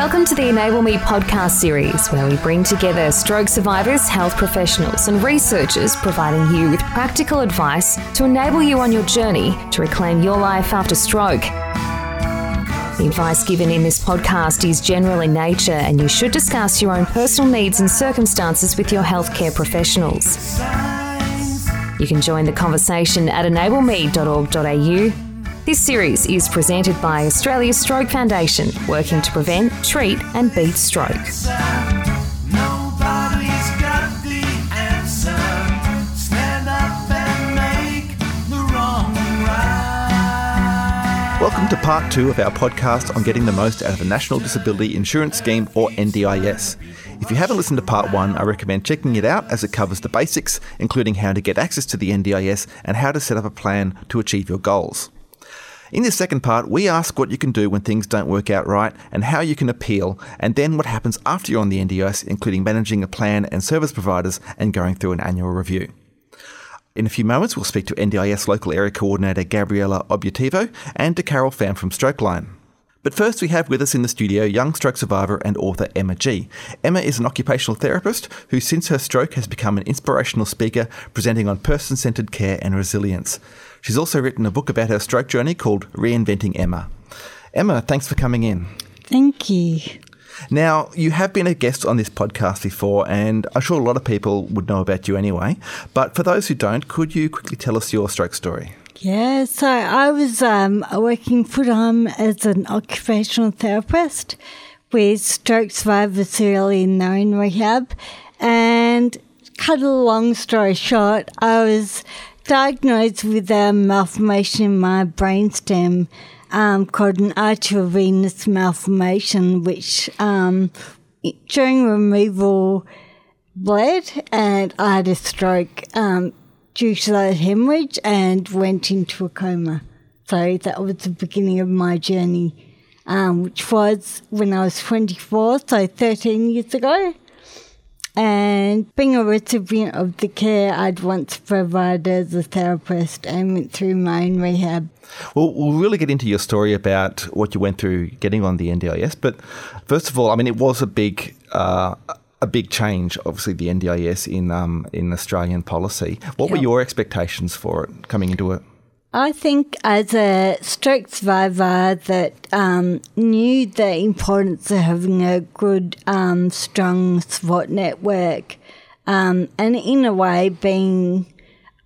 Welcome to the Enable Me podcast series, where we bring together stroke survivors, health professionals, and researchers providing you with practical advice to enable you on your journey to reclaim your life after stroke. The advice given in this podcast is general in nature, and you should discuss your own personal needs and circumstances with your healthcare professionals. You can join the conversation at enableme.org.au this series is presented by Australia's Stroke Foundation, working to prevent, treat, and beat stroke. Welcome to part two of our podcast on getting the most out of the National Disability Insurance Scheme, or NDIS. If you haven't listened to part one, I recommend checking it out as it covers the basics, including how to get access to the NDIS and how to set up a plan to achieve your goals. In this second part, we ask what you can do when things don't work out right and how you can appeal, and then what happens after you're on the NDIS, including managing a plan and service providers and going through an annual review. In a few moments, we'll speak to NDIS Local Area Coordinator Gabriella Obiettivo and to Carol Pham from Strokeline. But first, we have with us in the studio young stroke survivor and author Emma G. Emma is an occupational therapist who, since her stroke, has become an inspirational speaker presenting on person centered care and resilience. She's also written a book about her stroke journey called Reinventing Emma. Emma, thanks for coming in. Thank you. Now, you have been a guest on this podcast before, and I'm sure a lot of people would know about you anyway. But for those who don't, could you quickly tell us your stroke story? Yeah, so I was um, working full time as an occupational therapist with stroke survivors early in their own rehab. And cut a long story short, I was diagnosed with a malformation in my brainstem um, called an arteriovenous malformation, which um, during removal bled, and I had a stroke um, due to that hemorrhage and went into a coma. So that was the beginning of my journey, um, which was when I was 24, so 13 years ago. And being a recipient of the care I'd once provided as a therapist and went through my own rehab. Well, we'll really get into your story about what you went through getting on the NDIS. But first of all, I mean, it was a big. Uh, a big change, obviously, the NDIS in um, in Australian policy. What yep. were your expectations for it coming into it? I think as a stroke survivor that um, knew the importance of having a good, um, strong support network, um, and in a way being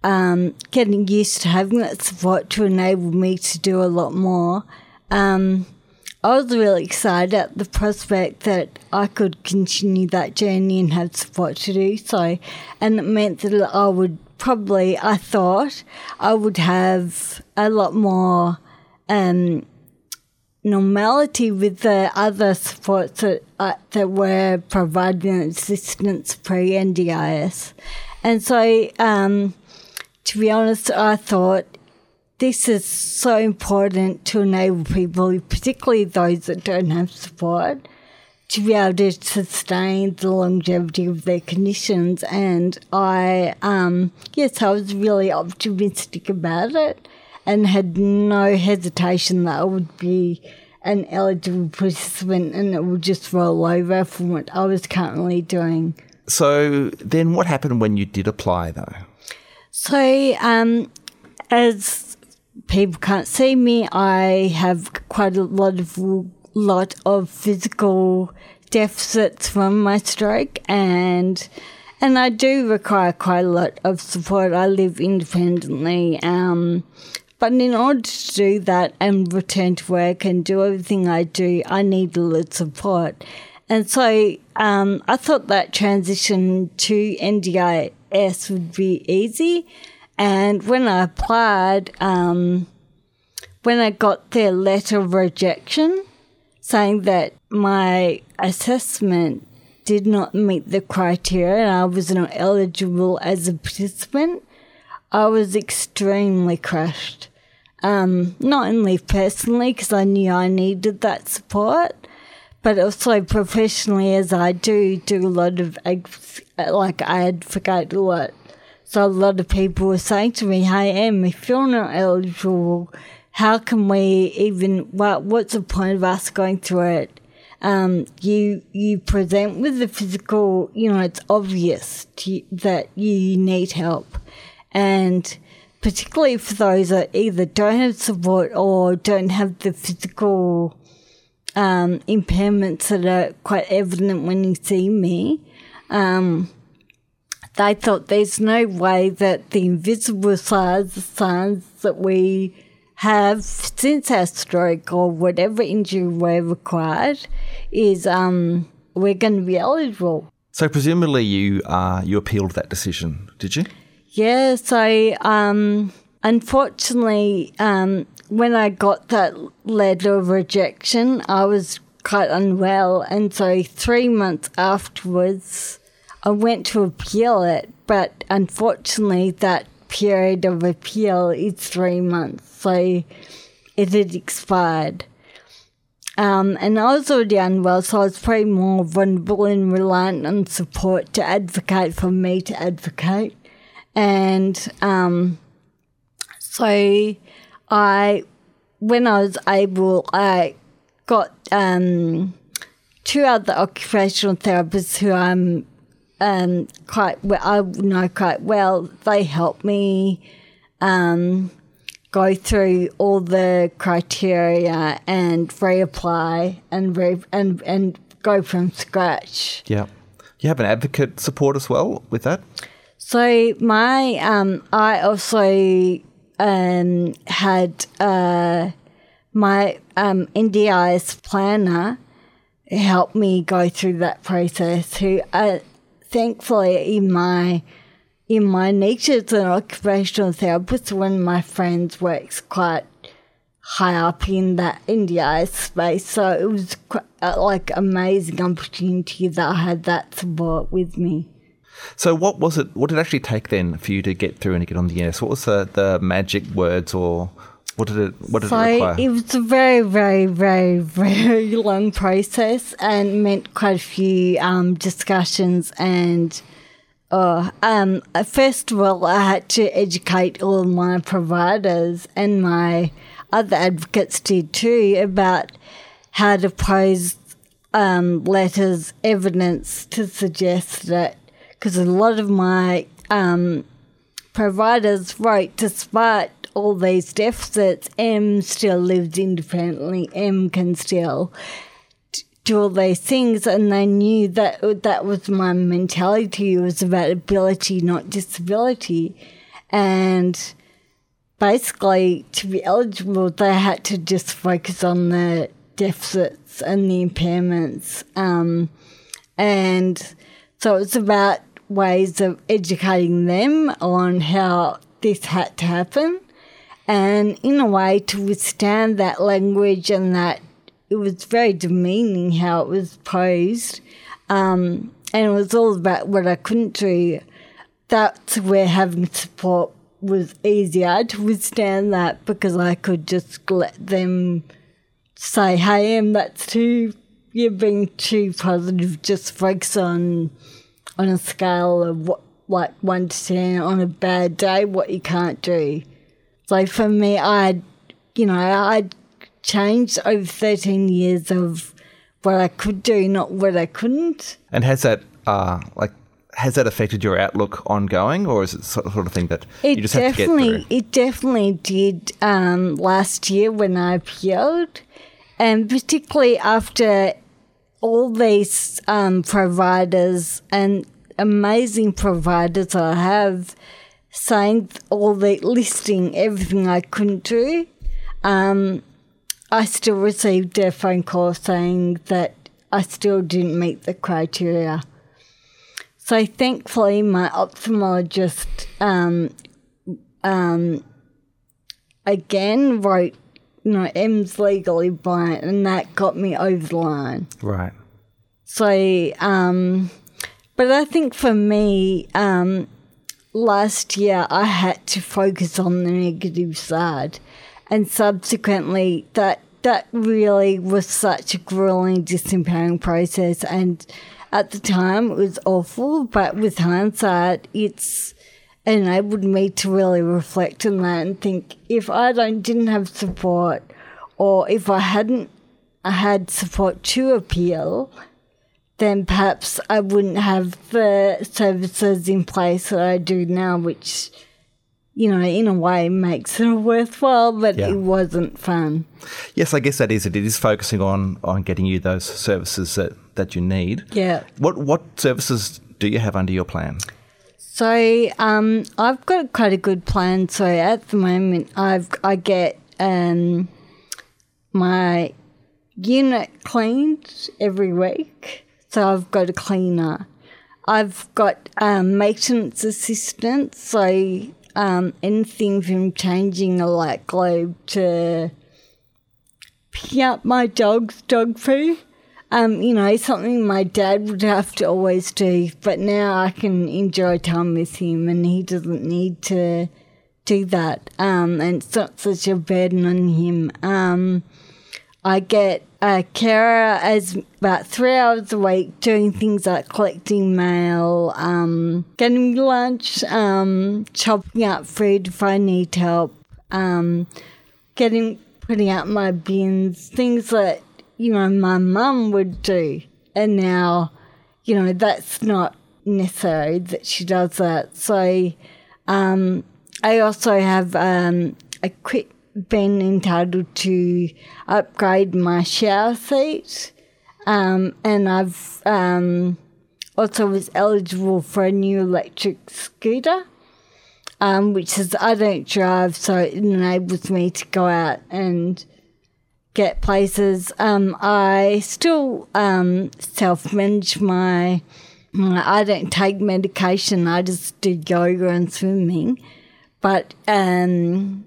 um, getting used to having that support to enable me to do a lot more. Um, I was really excited at the prospect that I could continue that journey and have support to do so, and it meant that I would probably I thought I would have a lot more um, normality with the other supports that, uh, that were providing assistance pre NDIS. And so, um, to be honest, I thought this is so important to enable people, particularly those that don't have support, to be able to sustain the longevity of their conditions. And I, um, yes, I was really optimistic about it and had no hesitation that I would be an eligible participant and it would just roll over from what I was currently doing. So then what happened when you did apply though? So, um, as people can't see me, I have quite a lot of lot of physical deficits from my stroke and and I do require quite a lot of support. I live independently. Um, but in order to do that and return to work and do everything I do, I need a lot of support. And so um, I thought that transition to NDIS would be easy. And when I applied, um, when I got their letter of rejection, saying that my assessment did not meet the criteria and I was not eligible as a participant, I was extremely crushed. Um, not only personally, because I knew I needed that support, but also professionally, as I do do a lot of like I advocate a lot. So a lot of people were saying to me, "Hey, Em, if you're not eligible, how can we even, well, what's the point of us going through it? um, you you present with the physical, you know, it's obvious to, that you need help, and particularly for those that either don't have support or don't have the physical um, impairments that are quite evident when you see me. Um, they thought there's no way that the invisible signs, signs that we have since our stroke or whatever injury we've acquired is um, we're going to be eligible. So presumably you uh, you appealed that decision, did you? Yeah. So um, unfortunately, um, when I got that letter of rejection, I was quite unwell, and so three months afterwards, I went to appeal it. But unfortunately, that period of appeal is three months, so it had expired. Um, and I was already unwell, so I was probably more vulnerable and reliant on support to advocate for me to advocate. And um, so I, when I was able, I got um, two other occupational therapists who I'm um, quite well, I know quite well. They helped me um, go through all the criteria and reapply and re- and and go from scratch. Yeah. You have an advocate support as well with that? So my um, I also um, had uh, my um, NDIS planner help me go through that process. Who, uh, thankfully, in my in my nature as an occupational therapist, one of my friends works quite high up in that NDIS space, so it was quite, uh, like amazing opportunity that I had that support with me. So what was it? What did it actually take then for you to get through and to get on the NDIS? What was the, the magic words or what did it what did so it require? it was a very, very, very, very long process and meant quite a few um, discussions and uh, um, first of all, I had to educate all my providers and my other advocates did too about how to pose um, letters, evidence to suggest that, because a lot of my um, providers wrote, despite all these deficits, Em still lives independently, Em can still do all these things, and they knew that that was my mentality. It was about ability, not disability. And basically, to be eligible, they had to just focus on the deficits and the impairments. Um, and so it's about ways of educating them on how this had to happen. And in a way, to withstand that language and that it was very demeaning how it was posed. Um, and it was all about what I couldn't do. That's where having support was easier to withstand that because I could just let them say, hey, Em, that's too, you're being too positive. Just focus on, on a scale of what, like one to 10 on a bad day, what you can't do. So for me, I, you know, I changed over 13 years of what I could do, not what I couldn't. And has that uh, like has that affected your outlook ongoing, or is it sort of, sort of thing that It you just have to get through? it definitely did um, last year when I appealed, and particularly after all these um, providers and amazing providers I have saying all the listing everything I couldn't do. Um, I still received a phone call saying that I still didn't meet the criteria. So thankfully, my ophthalmologist um, um, again wrote, you know, Em's legally blind, and that got me over the line. Right. So, um, but I think for me, um, last year I had to focus on the negative side, and subsequently that that really was such a grueling, disempowering process. And at the time, it was awful, but with hindsight, it's enabled me to really reflect on that and think if I don't didn't have support, or if I hadn't had support to appeal, then perhaps I wouldn't have the services in place that I do now, which, you know, in a way makes it worthwhile, but Yeah. it wasn't fun. Yes, I guess that is it. It is focusing on on getting you those services that, that you need. Yeah. What what services do you have under your plan? So um, I've got quite a good plan. So at the moment, I've I get um, my unit cleaned every week. So I've got a cleaner. I've got um, maintenance assistants. So um, anything from changing a light globe to picking up my dog's dog poo. Um, you know, something my dad would have to always do, but now I can enjoy time with him and he doesn't need to do that. Um, and it's not such a burden on him. Um, I get a carer as about three hours a week doing things like collecting mail, um, getting lunch, um, chopping up food if I need help, um, getting putting out my bins, things that you know my mum would do, and now you know that's not necessary that she does that. So um, I also have um, a quick been entitled to upgrade my shower seat, um, and I've um, also was eligible for a new electric scooter um, which is I don't drive, so it enables me to go out and get places. Um, I still um, self manage my. I don't take medication. I just do yoga and swimming, but um,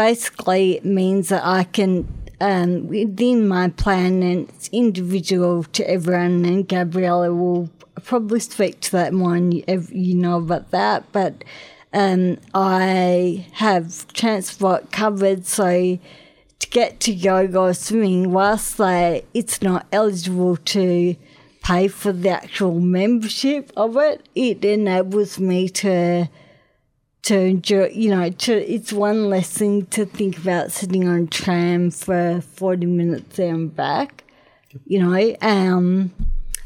basically it means that I can. Um, within my plan, and it's individual to everyone, and Gabriella will probably speak to that more, and you, you know about that. But um, I have transport covered, so to get to yoga or swimming, whilst they, it's not eligible to pay for the actual membership of it, it enables me to to enjoy. You know, to it's one less thing to think about sitting on a tram for forty minutes there and back. You know, um,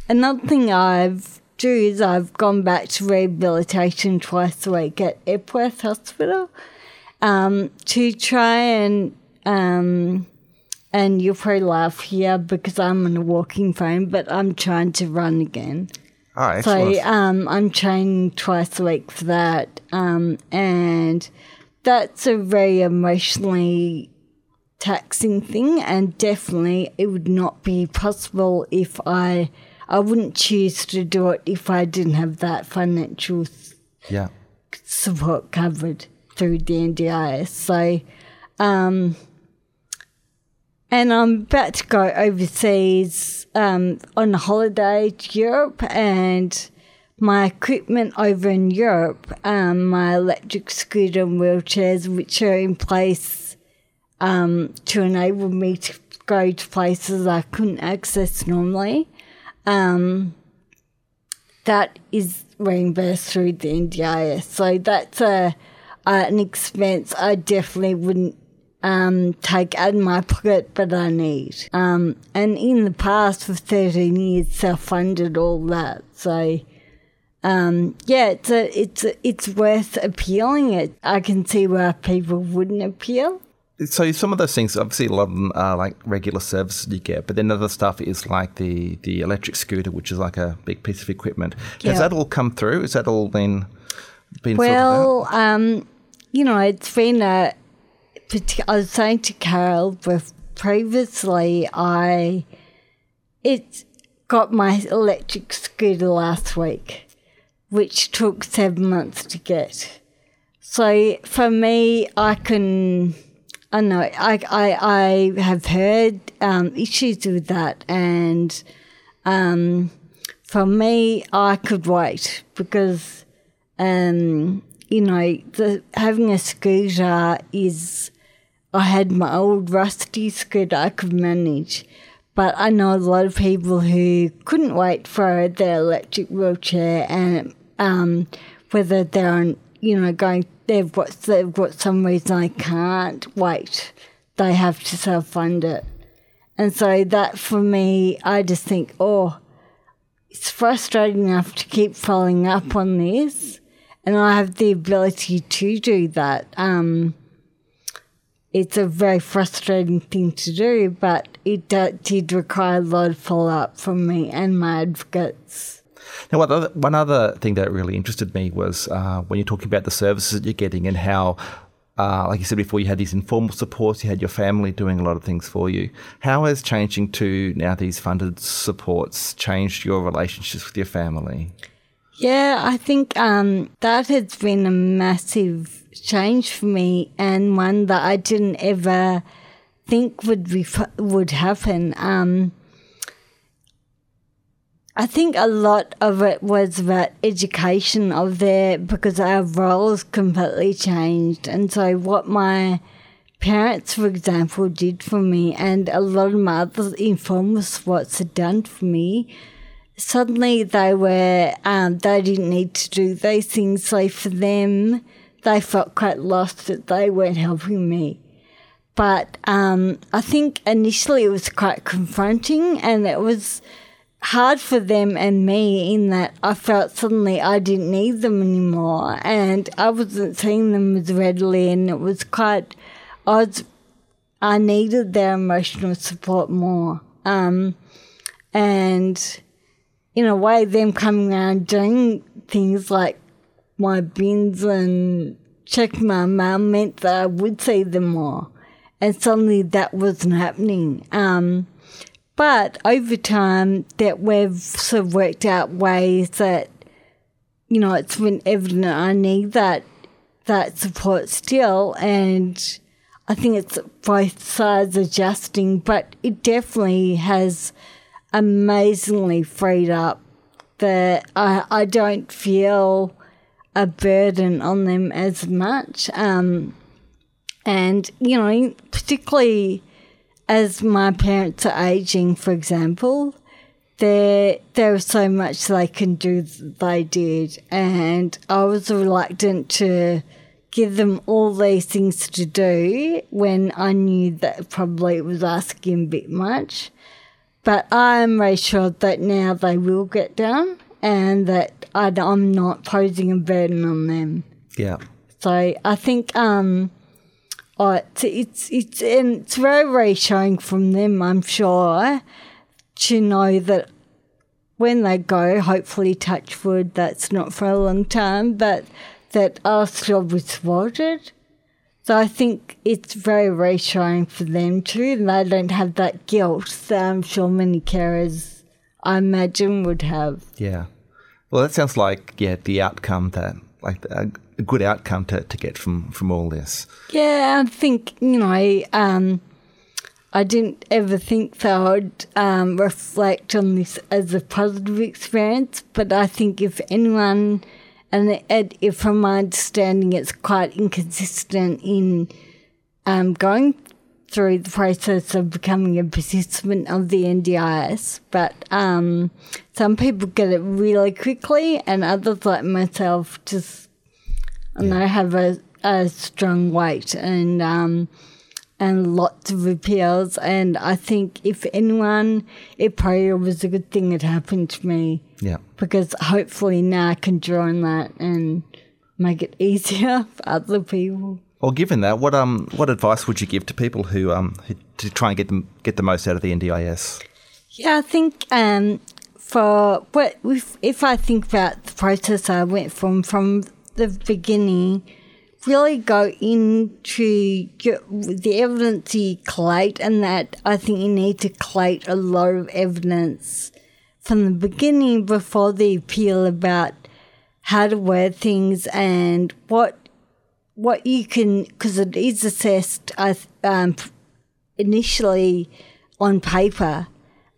another thing I've do is I've gone back to rehabilitation twice a week at Epworth Hospital um, to try and um, and you'll probably laugh here because I'm on a walking frame, but I'm trying to run again. Oh, excellent. So um, I'm training twice a week for that, um, and that's a very emotionally taxing thing, and definitely it would not be possible if I I wouldn't choose to do it if I didn't have that financial yeah. support covered through the NDIS. So, um, and I'm about to go overseas um, on a holiday to Europe, and my equipment over in Europe, um, my electric scooter and wheelchairs, which are in place um, to enable me to go to places I couldn't access normally um, that is reimbursed through the NDIS. So that's a uh, an expense I definitely wouldn't um, take out of my pocket, but I need. Um, and in the past, for 13 years, self-funded all that. So um, yeah, it's a, it's a, it's worth appealing. It I can see where people wouldn't appeal. So some of those things, obviously, a lot of them are like regular services you get, but then other stuff is like the the electric scooter, which is like a big piece of equipment. Yeah. Has that all come through? Has that all been been? Well, um, you know, it's been a. I was saying to Carol, previously I, it got my electric scooter last week, which took seven months to get. So for me, I can. I know I I, I have heard um, issues with that, and um, for me, I could wait because um, you know, the having a scooter is. I had my old rusty scooter I could manage, but I know a lot of people who couldn't wait for their electric wheelchair, and um, whether they're you know, going, they've got they've got some reason they can't wait, they have to self fund it, And so that for me, I just think, oh, it's frustrating enough to keep following up on this, and I have the ability to do that. Um, it's a very frustrating thing to do, but it did require a lot of follow up from me and my advocates. Now, one other, one other thing that really interested me was uh, when you're talking about the services that you're getting and how, uh, like you said before, you had these informal supports, you had your family doing a lot of things for you. How has changing to now these funded supports changed your relationships with your family? Yeah, I think um, that has been a massive change for me and one that I didn't ever think would be would happen. Um, I think a lot of it was about education of there because our roles completely changed, and so what my parents, for example, did for me, and a lot of my other informal supports had done for me. Suddenly, they were um, they didn't need to do these things. So for them, they felt quite lost that they weren't helping me. But um, I think initially it was quite confronting and it was hard for them and me in that I felt suddenly I didn't need them anymore and I wasn't seeing them as readily and it was quite, I, was, I needed their emotional support more. Um, and in a way, them coming around doing things like my bins and check my mum meant that I would see them more. And suddenly that wasn't happening. Um, but over time, that we've sort of worked out ways that, you know, it's been evident I need that that support still, and I think it's both sides adjusting. But it definitely has amazingly freed up that I I don't feel a burden on them as much. Um, and, you know, particularly as my parents are aging, for example, there there was so much they can do they did and I was reluctant to give them all these things to do when I knew that probably it was asking a bit much. But I'm reassured that now they will get down and that I'm not posing a burden on them. Yeah. So I think um, oh, it's it's it's and it's very reassuring from them. I'm sure to know that when they go, hopefully, touch wood, that's not for a long time, but that I'll still be supported. So I think it's very reassuring for them too, and they don't have that guilt that I'm sure many carers, I imagine, would have. Yeah. Well, that sounds like yeah the outcome that like a, good outcome to, to get from from all this. Yeah, I think you know. Um, I didn't ever think that I'd um, reflect on this as a positive experience, but I think if anyone, and it, it, from my understanding, it's quite inconsistent in um, going through the process of becoming a participant of the NDIS, but um, some people get it really quickly, and others, like myself, just and yeah. they have a, a strong wait and um, and lots of appeals. And I think if anyone, it probably was a good thing it happened to me. Yeah, because hopefully now I can draw on that and make it easier for other people. Well, given that, what um what advice would you give to people who um who, to try and get them get the most out of the NDIS? Yeah, I think um for what if if I think about the process I went from from the beginning, really go into the evidence you collate, and that I think you need to collate a lot of evidence from the beginning before the appeal about how to wear things and what what you can, because it is assessed um, initially on paper.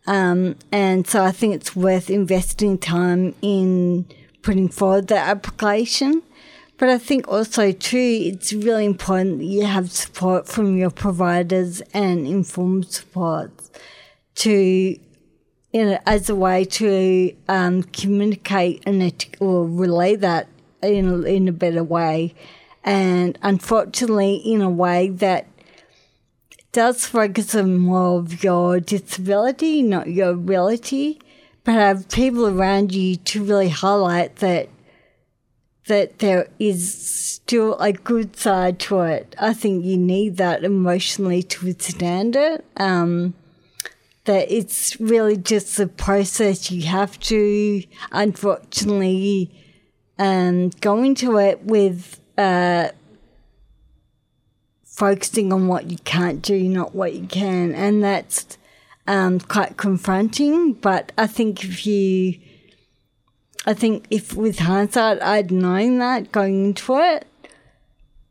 Um, and so I think it's worth investing time in putting forward the application. But I think also too, it's really important that you have support from your providers and informed support to, you know, as a way to um, communicate and or relay that in in a better way and unfortunately, in a way that does focus on more of your disability, not your ability, but have people around you to really highlight that that there is still a good side to it. I think you need that emotionally to withstand it. Um, that it's really just a process you have to, unfortunately, um, go into it with uh, focusing on what you can't do, not what you can. And that's um, quite confronting. But I think if you I think if with hindsight I'd known that going into it,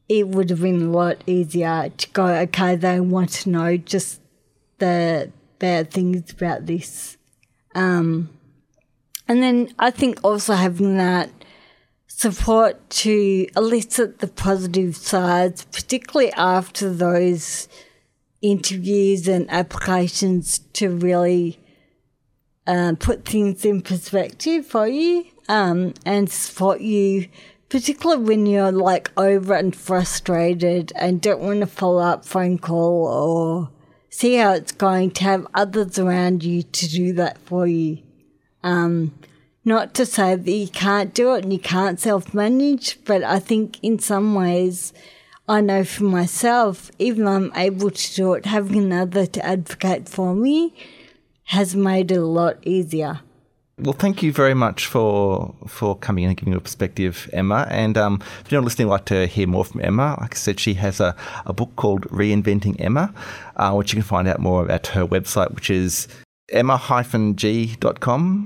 it would have been a lot easier to go, okay, they want to know just the bad things about this. Um, and then I think also having that support to elicit the positive sides, particularly after those interviews and applications to really uh, put things in perspective for you um, and support you, particularly when you're like over and frustrated and don't want to follow up phone call or see how it's going to have others around you to do that for you. Um, not to say that you can't do it and you can't self manage, but I think in some ways, I know for myself, even though I'm able to do it, having another to advocate for me has made it a lot easier. Well, thank you very much for for coming in and giving your perspective, Emma. And um, if you're listening, like to hear more from Emma, like I said, she has a, a book called Reinventing Emma, uh, which you can find out more at her website, which is emma-g.com,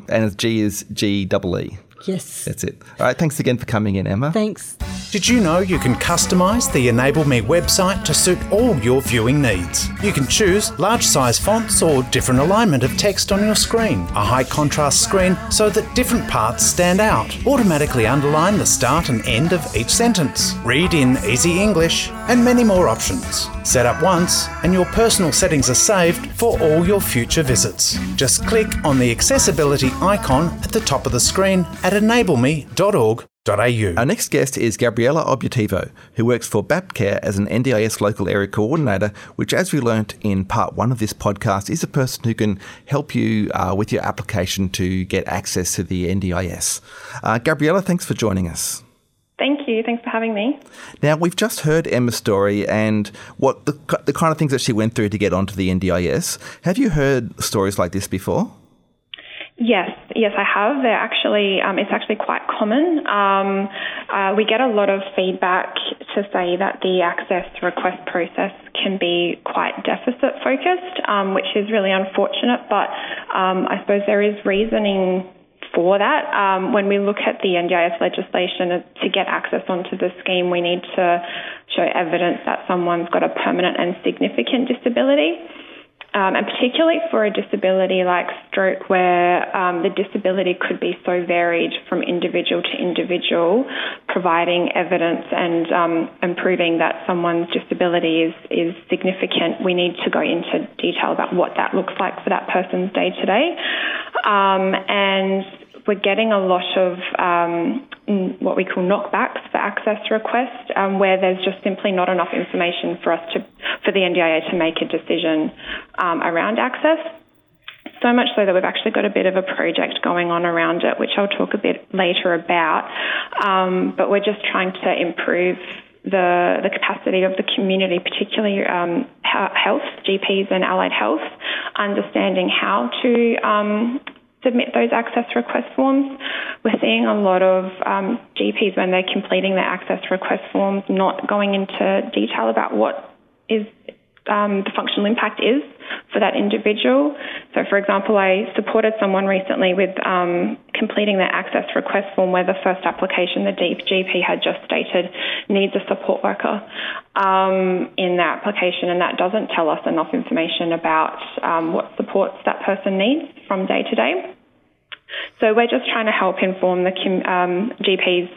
and G is G E E. Yes. That's it. All right. Thanks again for coming in, Emma. Thanks. Did you know you can customize the Enable Me website to suit all your viewing needs? You can choose large size fonts or different alignment of text on your screen, a high contrast screen so that different parts stand out, automatically underline the start and end of each sentence, read in easy English, and many more options. Set up once, and your personal settings are saved for all your future visits. Just click on the accessibility icon at the top of the screen at enableme.org our next guest is Gabriella Obiettivo, who works for Baptcare as an NDIS local area coordinator, which, as we learnt in part one of this podcast, is a person who can help you uh, with your application to get access to the NDIS. Uh, Gabriella, thanks for joining us. Thank you. Thanks for having me. Now, we've just heard Emma's story and what the, the kind of things that she went through to get onto the NDIS. Have you heard stories like this before? Yes, yes, I have. They're actually, um, it's actually quite common. Um, uh, we get a lot of feedback to say that the access request process can be quite deficit focused, um, which is really unfortunate. But um, I suppose there is reasoning for that. Um, when we look at the NDIS legislation to get access onto the scheme, we need to show evidence that someone's got a permanent and significant disability. Um, and particularly for a disability like stroke, where um, the disability could be so varied from individual to individual, providing evidence and um, and proving that someone's disability is is significant, we need to go into detail about what that looks like for that person's day to day. And we're getting a lot of um, what we call knockbacks for access requests, um, where there's just simply not enough information for us to, for the NDIA to make a decision um, around access. So much so that we've actually got a bit of a project going on around it, which I'll talk a bit later about. Um, but we're just trying to improve the the capacity of the community, particularly um, health, GPs and allied health, understanding how to um, submit those access request forms. We're seeing a lot of um, GPs when they're completing their access request forms not going into detail about what is um, the functional impact is for that individual. So, for example, I supported someone recently with um, completing their access request form where the first application, the GP had just stated needs a support worker um, in the application, and that doesn't tell us enough information about um, what supports that person needs from day to day. So, we're just trying to help inform the um, GPs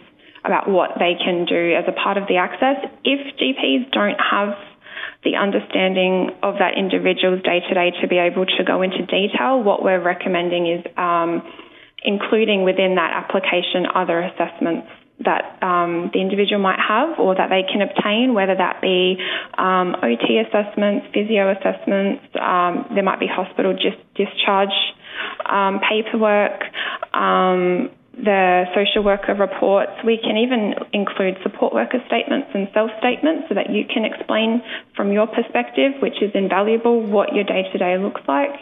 about what they can do as a part of the access. If GPs don't have the understanding of that individual's day to day to be able to go into detail. What we're recommending is um, including within that application other assessments that um, the individual might have or that they can obtain, whether that be um, OT assessments, physio assessments, um, there might be hospital just discharge um, paperwork, um, the social worker reports. We can even include support worker statements and self statements so that you can explain from your perspective, which is invaluable, what your day to day looks like.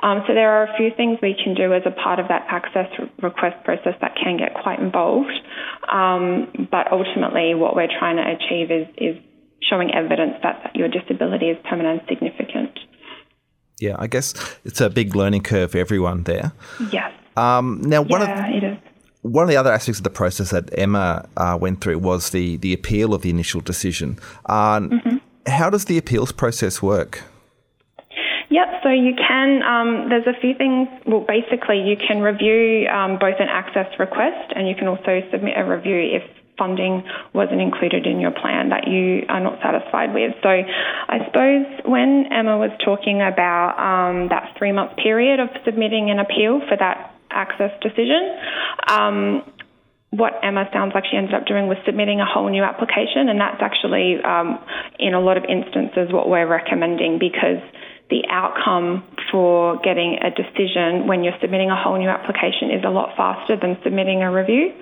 Um, so there are a few things we can do as a part of that access request process that can get quite involved. Um, but ultimately, what we're trying to achieve is, is showing evidence that your disability is permanent and significant. Yeah, I guess it's a big learning curve for everyone there. Yes. Um, now, one yeah, of it is one of the other aspects of the process that Emma uh, went through was the the appeal of the initial decision. Uh, mm-hmm. How does the appeals process work? Yep, so you can, um, there's a few things. Well, basically, you can review um, both an access request and you can also submit a review if funding wasn't included in your plan that you are not satisfied with. So I suppose when Emma was talking about um, that three month period of submitting an appeal for that access decision. Um, what Emma sounds like she ended up doing was submitting a whole new application, and that's actually, um, in a lot of instances, what we're recommending because the outcome for getting a decision when you're submitting a whole new application is a lot faster than submitting a review.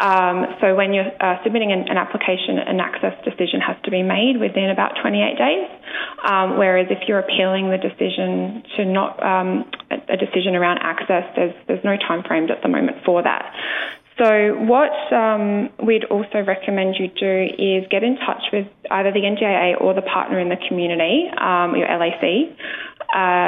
Um, so when you're uh, submitting an, an, application, an access decision has to be made within about 28 days. Um, whereas if you're appealing the decision to not um, a, a decision around access, there's there's no time frames at the moment for that. So, what um, we'd also recommend you do is get in touch with either the NDIA or the partner in the community, um, your LAC, uh,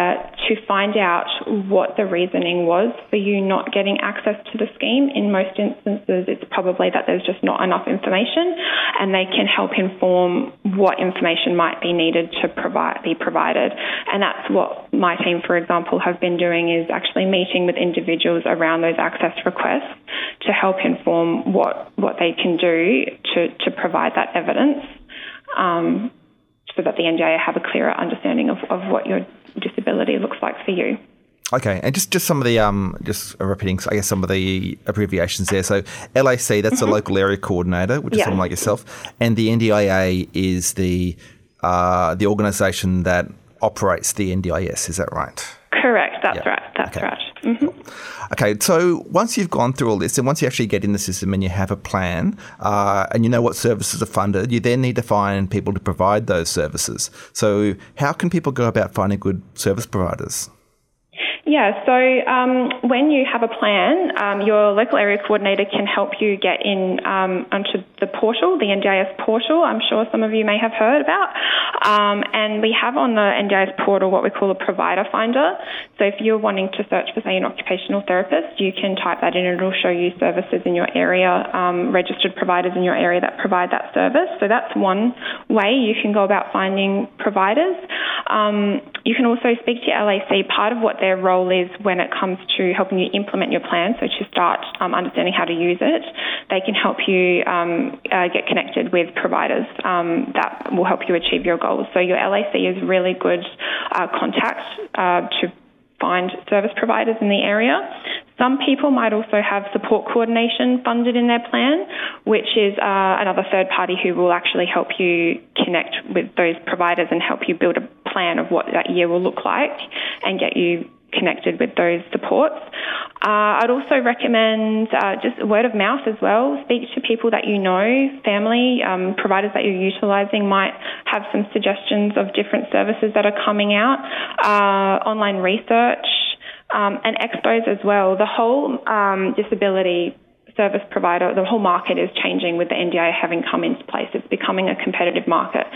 to find out what the reasoning was for you not getting access to the scheme. In most instances, it's probably that there's just not enough information, and they can help inform what information might be needed to provide be provided. And that's what my team, for example, have been doing is actually meeting with individuals around those access requests to help inform what what they can do to to provide that evidence. Um, so that the NDIA have a clearer understanding of, of what your disability looks like for you. Okay, and just, just some of the um just repeating, I guess some of the abbreviations there. So LAC, that's mm-hmm. the local area coordinator, which is someone like yourself, and the NDIA is the uh, the organisation that operates the NDIS. Is that right? Correct. That's right. That's okay. right. Mm-hmm. Okay, so once you've gone through all this, and once you actually get in the system and you have a plan, uh, and you know what services are funded, you then need to find people to provide those services. So, how can people go about finding good service providers? Yeah, so um, when you have a plan, um, your local area coordinator can help you get in um, onto the portal, the NDIS portal. I'm sure some of you may have heard about. Um, and we have on the NDIS portal what we call a provider finder. So if you're wanting to search for, say, an occupational therapist, you can type that in and it'll show you services in your area, um, registered providers in your area that provide that service. So that's one way you can go about finding providers. You can also speak to your LAC. Part of what their role role is when it comes to helping you implement your plan, so to start um, understanding how to use it, they can help you um, uh, get connected with providers um, that will help you achieve your goals. So your LAC is really good uh, contact uh, to find service providers in the area. Some people might also have support coordination funded in their plan, which is uh, another third party who will actually help you connect with those providers and help you build a plan of what that year will look like and get you connected with those supports. Uh, I'd also recommend uh, just word of mouth as well. Speak to people that you know, family, um, providers that you're utilising might have some suggestions of different services that are coming out, uh, online research, um, and expos as well. The whole um, disability service provider, the whole market is changing with the NDIA having come into place. It's becoming a competitive market.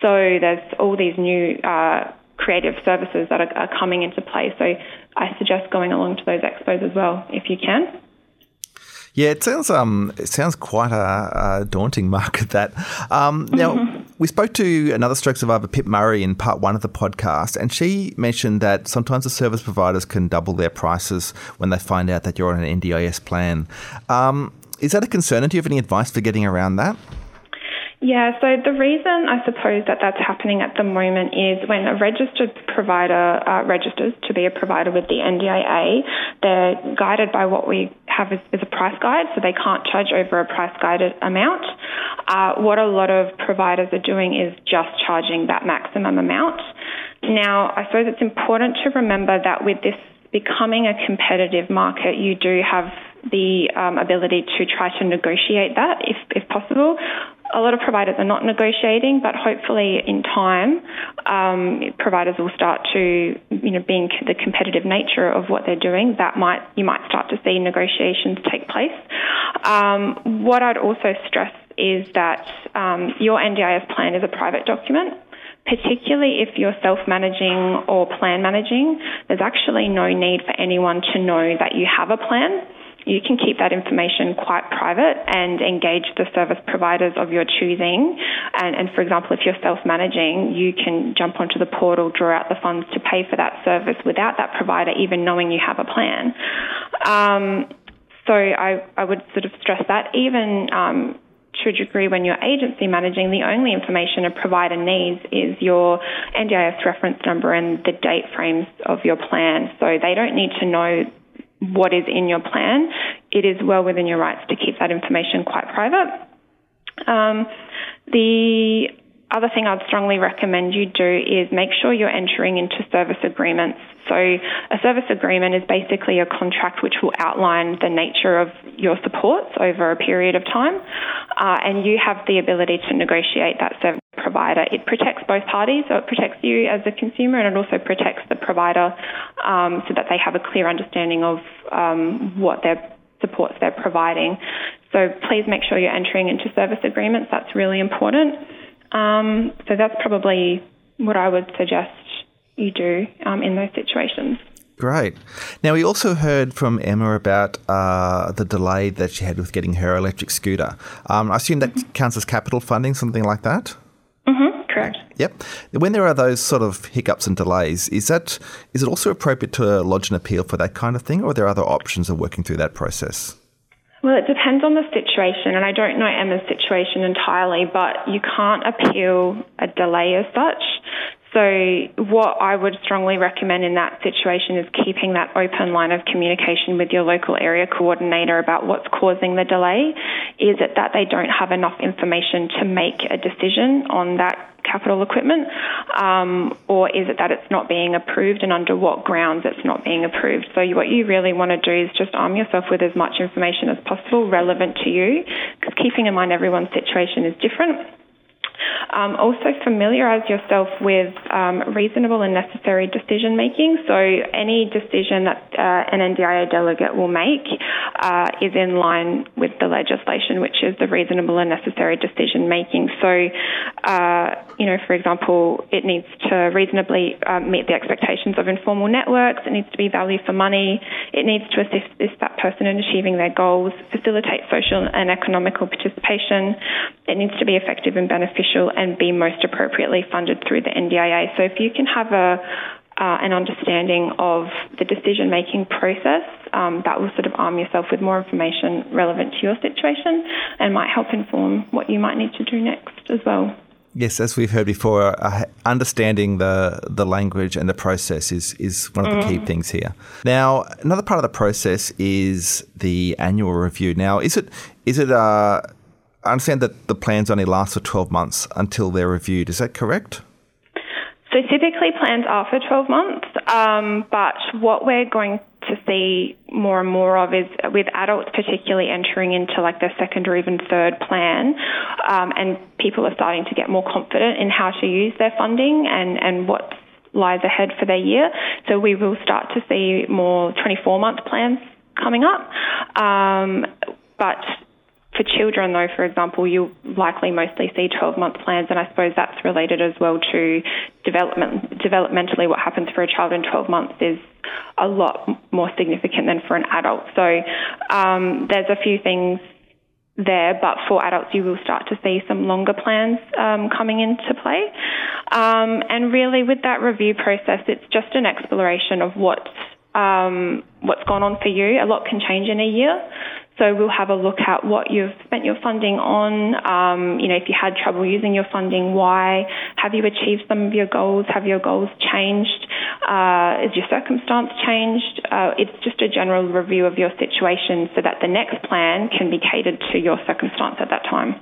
So there's all these new uh, creative services that are, are coming into play. So I suggest going along to those expos as well if you can. Yeah, it sounds um, it sounds quite a, a daunting market. That um, now mm-hmm. we spoke to another stroke survivor, Pip Murray, in part one of the podcast, and she mentioned that sometimes the service providers can double their prices when they find out that you're on an NDIS plan. Um, is that a concern? And do you have any advice for getting around that? Yeah, so the reason I suppose that that's happening at the moment is when a registered provider uh, registers to be a provider with the NDIA, they're guided by what we have is, a price guide, so they can't charge over a price guided amount. Uh, what a lot of providers are doing is just charging that maximum amount. Now, I suppose it's important to remember that with this becoming a competitive market, you do have the um, ability to try to negotiate that if, if possible. A lot of providers are not negotiating, but hopefully in time, um, providers will start to, you know, being the competitive nature of what they're doing, that might you might start to see negotiations take place. Um, what I'd also stress is that um, your NDIS plan is a private document particularly if you're self managing or plan managing, there's actually no need for anyone to know that you have a plan. You can keep that information quite private and engage the service providers of your choosing. And, and for example, if you're self managing, you can jump onto the portal, draw out the funds to pay for that service without that provider even knowing you have a plan. Um, so I, I would sort of stress that even um, to a degree when you're agency managing, the only information a provider needs is your NDIS reference number and the date frames of your plan. So they don't need to know what is in your plan. It is well within your rights to keep that information quite private. Um, the other thing I'd strongly recommend you do is make sure you're entering into service agreements. So, a service agreement is basically a contract which will outline the nature of your supports over a period of time, uh, and you have the ability to negotiate that service provider. It protects both parties, so it protects you as a consumer, and it also protects the provider um, so that they have a clear understanding of um, what their supports they're providing. So, please make sure you're entering into service agreements. That's really important. Um, so that's probably what I would suggest you do um, in those situations. Great. Now, we also heard from Emma about uh, the delay that she had with getting her electric scooter. Um, I assume that mm-hmm. counts as capital funding, something like that? Correct. Yep. When there are those sort of hiccups and delays, is that is it also appropriate to lodge an appeal for that kind of thing, or are there other options of working through that process? Well, it depends on the situation, and I don't know Emma's situation entirely, but you can't appeal a delay as such. So, what I would strongly recommend in that situation is keeping that open line of communication with your local area coordinator about what's causing the delay. Is it that they don't have enough information to make a decision on that capital equipment, um, or is it that it's not being approved and under what grounds it's not being approved? So, what you really want to do is just arm yourself with as much information as possible relevant to you, because keeping in mind everyone's situation is different. Um, also, familiarise yourself with um, reasonable and necessary decision making. So, any decision that uh, an NDIA delegate will make uh, is in line with the legislation, which is the reasonable and necessary decision making. So, uh, you know, for example, it needs to reasonably um, meet the expectations of informal networks, it needs to be value for money, it needs to assist, assist that person in achieving their goals, facilitate social and economical participation, it needs to be effective and beneficial and be most appropriately funded through the NDIA. So if you can have a uh, an understanding of the decision making process, um, that will sort of arm yourself with more information relevant to your situation and might help inform what you might need to do next as well. Yes, as we've heard before, uh, understanding the the language and the process is is one of the mm. key things here. Now, another part of the process is the annual review. Now, is it is it uh, I understand that the plans only last for 12 months until they're reviewed. Is that correct? So typically plans are for 12 months, um, but what we're going to see more and more of is with adults particularly entering into like their second or even third plan um, and people are starting to get more confident in how to use their funding and, and what lies ahead for their year. So we will start to see more 24 month plans coming up. Um, but for children, though, for example, you'll likely mostly see 12 month plans, and I suppose that's related as well to development. Developmentally, what happens for a child in 12 months is a lot more significant than for an adult. So um, there's a few things there, but for adults, you will start to see some longer plans um, coming into play. Um, and really, with that review process, it's just an exploration of what um, what's gone on for you. A lot can change in a year. So we'll have a look at what you've spent your funding on. Um, you know, if you had trouble using your funding, why? Have you achieved some of your goals? Have your goals changed? Uh, is your circumstance changed? Uh, it's just a general review of your situation so that the next plan can be catered to your circumstance at that time.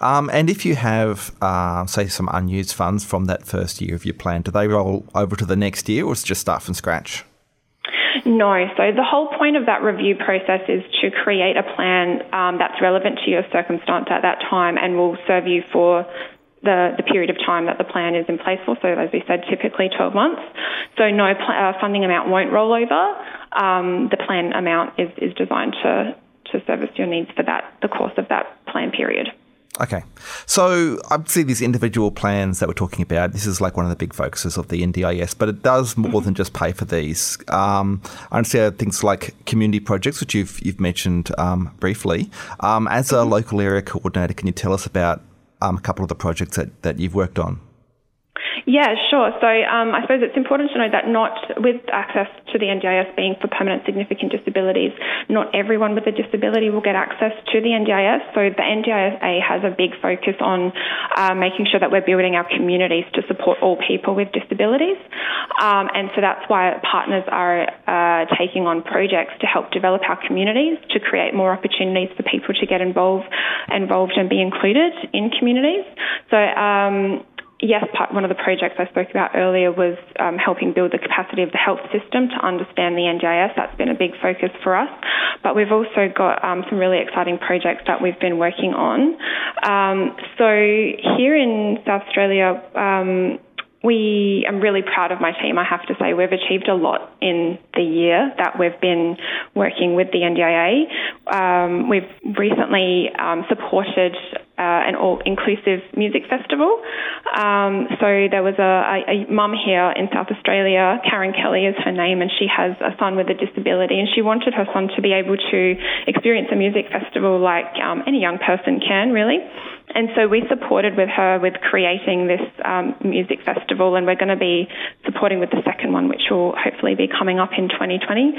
Um, and if you have, uh, say, some unused funds from that first year of your plan, do they roll over to the next year or is it just start from scratch? No. So the whole point of that review process is to create a plan um, that's relevant to your circumstance at that time and will serve you for the, the period of time that the plan is in place for. So as we said, typically 12 months. So no pl- uh, funding amount won't roll over. Um, the plan amount is, is designed to, to service your needs for that the course of that plan period. Okay. So obviously these individual plans that we're talking about, this is like one of the big focuses of the NDIS, but it does more than just pay for these. Um, I understand things like community projects, which you've you've mentioned um, briefly. Um, as a local area coordinator, can you tell us about um, a couple of the projects that, that you've worked on? Yeah, sure. So um, I suppose it's important to know that not with access to the NDIS being for permanent significant disabilities, not everyone with a disability will get access to the NDIS. So the NDISA has a big focus on uh, making sure that we're building our communities to support all people with disabilities. Um, and so that's why partners are uh, taking on projects to help develop our communities, to create more opportunities for people to get involved, involved and be included in communities. So um, yes, part, one of the projects I spoke about earlier was um, helping build the capacity of the health system to understand the NDIS. That's been a big focus for us. But we've also got um, some really exciting projects that we've been working on. Um, so here in South Australia, um, we I'm really proud of my team. I have to say we've achieved a lot in the year that we've been working with the NDIA. Um, we've recently um, supported uh, an all-inclusive music festival. Um, so there was a, a, a mum here in South Australia, Karen Kelly is her name, and she has a son with a disability, and she wanted her son to be able to experience a music festival like um, any young person can, really. And so we supported with her with creating this um, music festival, and we're going to be supporting with the second one, which will hopefully be coming up in 2020.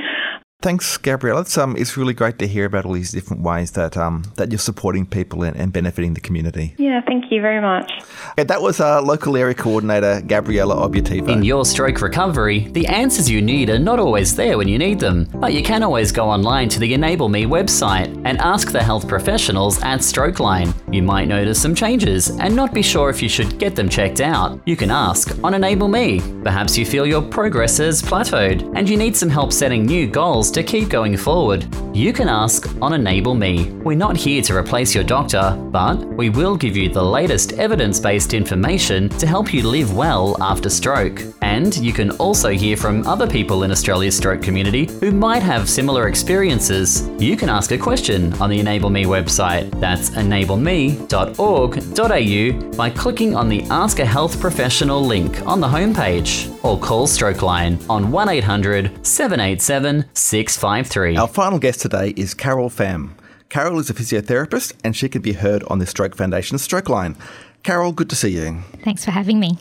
Thanks, Gabrielle. It's um, it's really great to hear about all these different ways that um, that you're supporting people and, and benefiting the community. Yeah, thank you very much. Okay, that was our local area coordinator, Gabriella Obietivo. In your stroke recovery, the answers you need are not always there when you need them, but you can always go online to the Enable Me website and ask the health professionals at Strokeline. You might notice some changes and not be sure if you should get them checked out. You can ask on Enable Me. Perhaps you feel your progress has plateaued and you need some help setting new goals to keep going forward. You can ask on Enable Me. We're not here to replace your doctor, but we will give you the latest evidence based information to help you live well after stroke. And you can also hear from other people in Australia's stroke community who might have similar experiences. You can ask a question on the Enable Me website. That's enableme.org.au by clicking on the Ask a Health Professional link on the homepage or call Stroke Line on 1800 787 653. Our final guest today is Carol Pham. Carol is a physiotherapist and she can be heard on the Stroke Foundation Stroke Line. Carol, good to see you. Thanks for having me.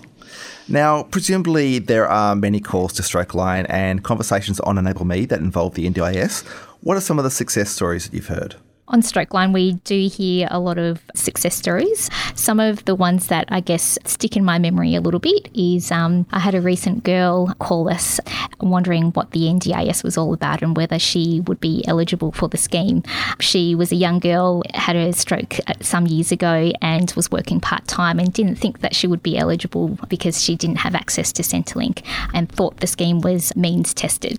Now, presumably there are many calls to Stroke Line and conversations on Enable Me that involve the NDIS. What are some of the success stories that you've heard? On Strokeline, we do hear a lot of success stories. Some of the ones that I guess stick in my memory a little bit is um, I had a recent girl call us wondering what the NDIS was all about and whether she would be eligible for the scheme. She was a young girl, had a stroke some years ago, and was working part time and didn't think that she would be eligible because she didn't have access to Centrelink and thought the scheme was means tested.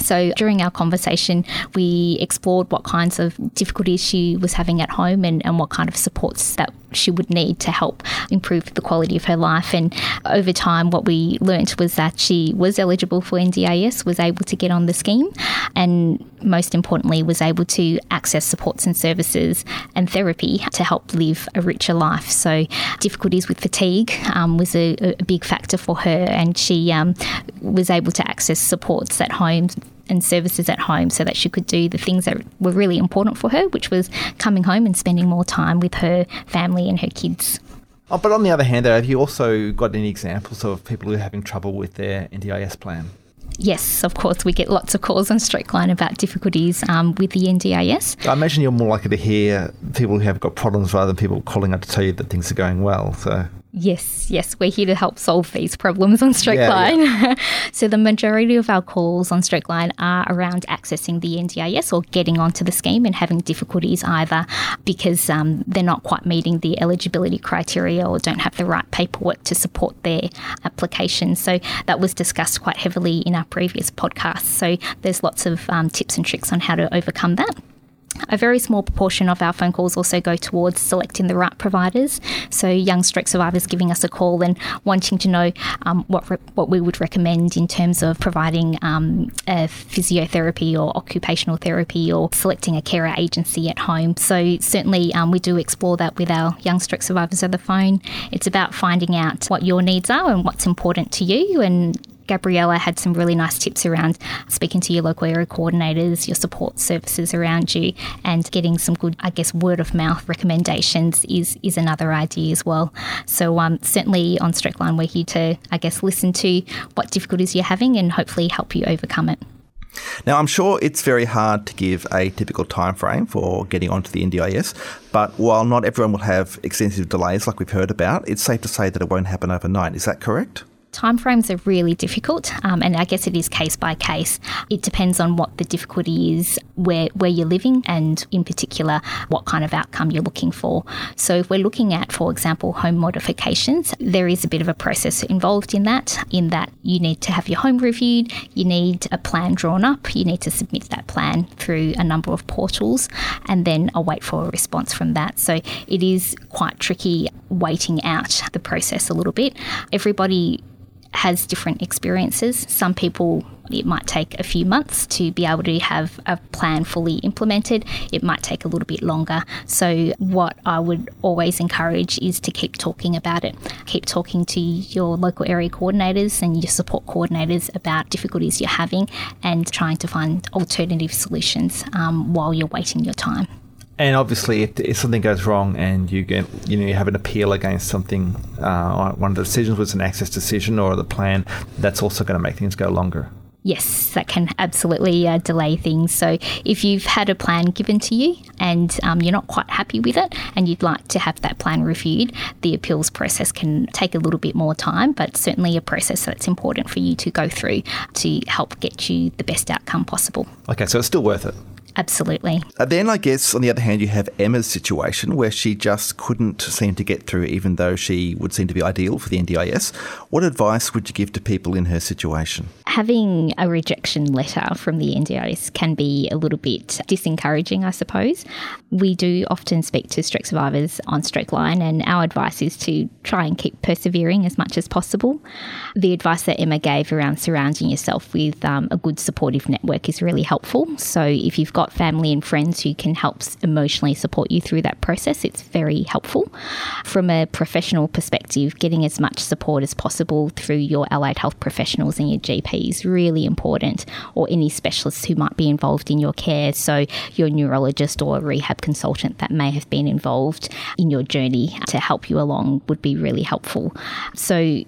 So during our conversation, we explored what kinds of difficulties she was having at home and, and what kind of supports that she would need to help improve the quality of her life. And over time, what we learnt was that she was eligible for NDIS, was able to get on the scheme, and most importantly, was able to access supports and services and therapy to help live a richer life. So, difficulties with fatigue um, was a, a, big factor for her, and she um, was able to access supports at home and services at home so that she could do the things that were really important for her, which was coming home and spending more time with her family and her kids. Oh, but on the other hand, though, have you also got any examples of people who are having trouble with their NDIS plan? Yes, of course, we get lots of calls on Strokeline about difficulties um, with the NDIS. I imagine you're more likely to hear people who have got problems rather than people calling up to tell you that things are going well. So Yes, yes, we're here to help solve these problems on Strokeline. Yeah, yeah. so the majority of our calls on Strokeline are around accessing the NDIS or getting onto the scheme and having difficulties either because um, they're not quite meeting the eligibility criteria or don't have the right paperwork to support their application. So that was discussed quite heavily in our previous podcast. So there's lots of um, tips and tricks on how to overcome that. A very small proportion of our phone calls also go towards selecting the right providers. So, young stroke survivors giving us a call and wanting to know um, what re- what we would recommend in terms of providing um, physiotherapy or occupational therapy or selecting a carer agency at home. So, certainly, um, we do explore that with our young stroke survivors on the phone. It's about finding out what your needs are and what's important to you and Gabriella had some really nice tips around speaking to your local area coordinators, your support services around you, and getting some good, I guess, word of mouth recommendations is is another idea as well. So um, certainly on Strokeline, we're here to, I guess, listen to what difficulties you're having and hopefully help you overcome it. Now, I'm sure it's very hard to give a typical time frame for getting onto the NDIS, but while not everyone will have extensive delays like we've heard about, it's safe to say that it won't happen overnight. Is that correct? Timeframes are really difficult, um, and I guess it is case by case. It depends on what the difficulty is, where where you're living, and in particular, what kind of outcome you're looking for. So, if we're looking at, for example, home modifications, there is a bit of a process involved in that. In that, you need to have your home reviewed, you need a plan drawn up, you need to submit that plan through a number of portals, and then await for a response from that. So, it is quite tricky waiting out the process a little bit. Everybody has different experiences. Some people, it might take a few months to be able to have a plan fully implemented. It might take a little bit longer. So, what I would always encourage is to keep talking about it. Keep talking to your local area coordinators and your support coordinators about difficulties you're having and trying to find alternative solutions um, while you're waiting your time. And obviously, if, if, something goes wrong and you get, you know, you have an appeal against something, uh, one of the decisions was an access decision or the plan, that's also going to make things go longer. Yes, that can absolutely uh, delay things. So, if you've had a plan given to you and um, you're not quite happy with it and you'd like to have that plan reviewed, the appeals process can take a little bit more time, but certainly a process that's important for you to go through to help get you the best outcome possible. Okay, so it's still worth it. Absolutely. Uh, then, I guess, on the other hand, you have Emma's situation where she just couldn't seem to get through, even though she would seem to be ideal for the NDIS. What advice would you give to people in her situation? Having a rejection letter from the NDIS can be a little bit disencouraging, I suppose. We do often speak to stroke survivors on Stroke Line, and our advice is to try and keep persevering as much as possible. The advice that Emma gave around surrounding yourself with um, a good supportive network is really helpful. So, if you've got got family and friends who can help emotionally support you through that process, it's very helpful. From a professional perspective, getting as much support as possible through your allied health professionals and your GP is really important, or any specialists who might be involved in your care. So, your neurologist or rehab consultant that may have been involved in your journey to help you along would be really helpful. So,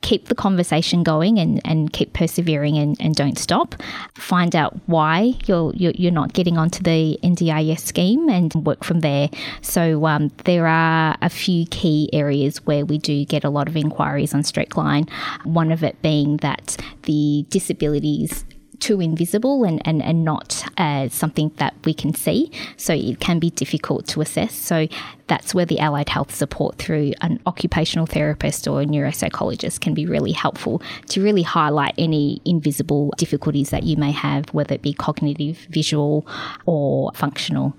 keep the conversation going and, and keep persevering and, and don't stop. Find out why you're, you're, not getting onto the NDIS scheme and work from there. So um, there are a few key areas where we do get a lot of inquiries on Strokeline. One of it being that the disabilities too invisible and, and, and not uh, something that we can see. So it can be difficult to assess. So that's where the allied health support through an occupational therapist or a neuropsychologist can be really helpful to really highlight any invisible difficulties that you may have, whether it be cognitive, visual, or functional.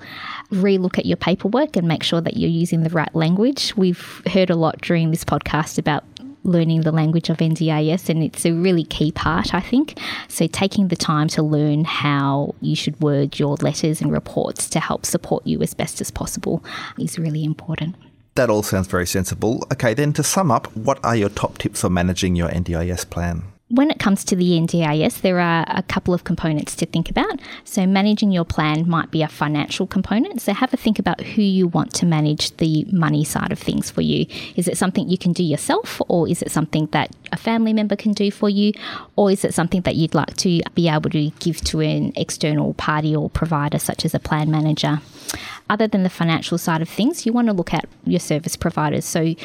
Relook at your paperwork and make sure that you're using the right language. We've heard a lot during this podcast about learning the language of NDIS, and it's a really key part, I think. So, taking the time to learn how you should word your letters and reports to help support you as best as possible is really important. That all sounds very sensible. Okay, then to sum up, what are your top tips for managing your NDIS plan? When it comes to the NDIS, there are a couple of components to think about. So, managing your plan might be a financial component. So, have a think about who you want to manage the money side of things for you. Is it something you can do yourself, or is it something that a family member can do for you, or is it something that you'd like to be able to give to an external party or provider, such as a plan manager? Other than the financial side of things, you want to look at your service providers. So,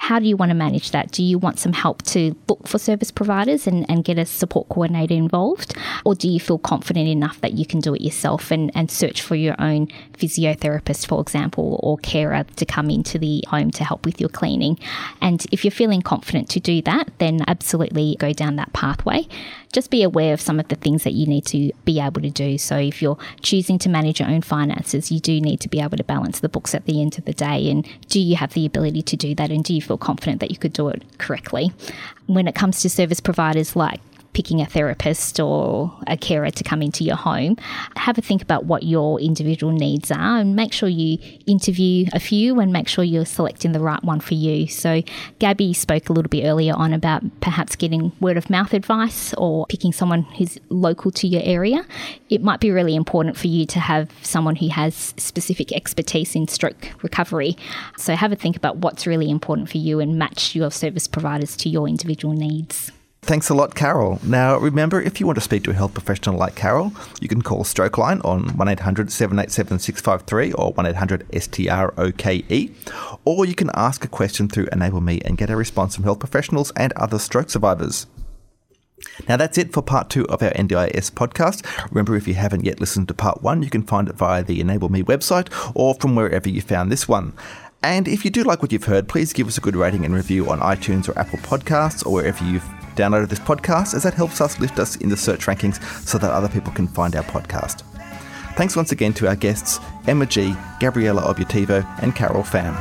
how do you want to manage that? Do you want some help to look for service providers and, and get a support coordinator involved? Or do you feel confident enough that you can do it yourself and, and search for your own physiotherapist, for example, or carer to come into the home to help with your cleaning? And if you're feeling confident to do that, then absolutely go down that pathway just be aware of some of the things that you need to be able to do. So, if you're choosing to manage your own finances, you do need to be able to balance the books at the end of the day. And do you have the ability to do that? And do you feel confident that you could do it correctly? When it comes to service providers like picking a therapist or a carer to come into your home, have a think about what your individual needs are and make sure you interview a few and make sure you're selecting the right one for you. So, Gabby spoke a little bit earlier on about perhaps getting word of mouth advice or picking someone who's local to your area. It might be really important for you to have someone who has specific expertise in stroke recovery. So, have a think about what's really important for you and match your service providers to your individual needs. Thanks a lot, Carol. Now, remember, if you want to speak to a health professional like Carol, you can call Strokeline on 1800 787 653 or 1800 STROKE, or you can ask a question through Enable Me and get a response from health professionals and other stroke survivors. Now, that's it for part two of our NDIS podcast. Remember, if you haven't yet listened to part one, you can find it via the Enable Me website or from wherever you found this one. And if you do like what you've heard, please give us a good rating and review on iTunes or Apple Podcasts or wherever you've downloaded this podcast, as that helps us lift us in the search rankings so that other people can find our podcast. Thanks once again to our guests, Emma G, Gabriella Obietivo, and Carol Pham.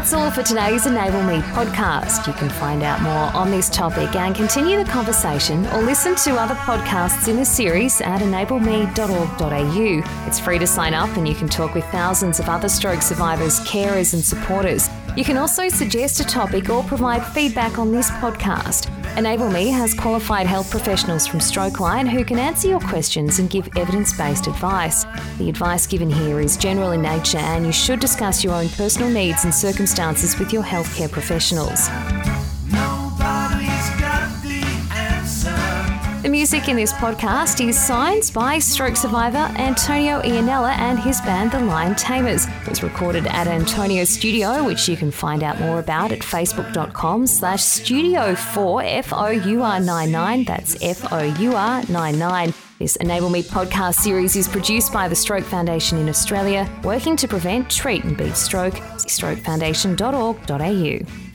That's all for today's Enable Me podcast. You can find out more on this topic and continue the conversation or listen to other podcasts in the series at enableme.org.au. It's free to sign up and you can talk with thousands of other stroke survivors, carers, and supporters. You can also suggest a topic or provide feedback on this podcast. Enable Me has qualified health professionals from Strokeline who can answer your questions and give evidence based advice. The advice given here is general in nature and you should discuss your own personal needs and circumstances with your healthcare professionals. Music in this podcast is signed by stroke survivor Antonio Ianella and his band The Lion Tamers. It was recorded at Antonio's studio, which you can find out more about at facebook.com slash studio 4 F-O-U-R-99. That's F-O-U-R-99. This Enable Me podcast series is produced by the Stroke Foundation in Australia, working to prevent, treat and beat stroke. See strokefoundation.org.au.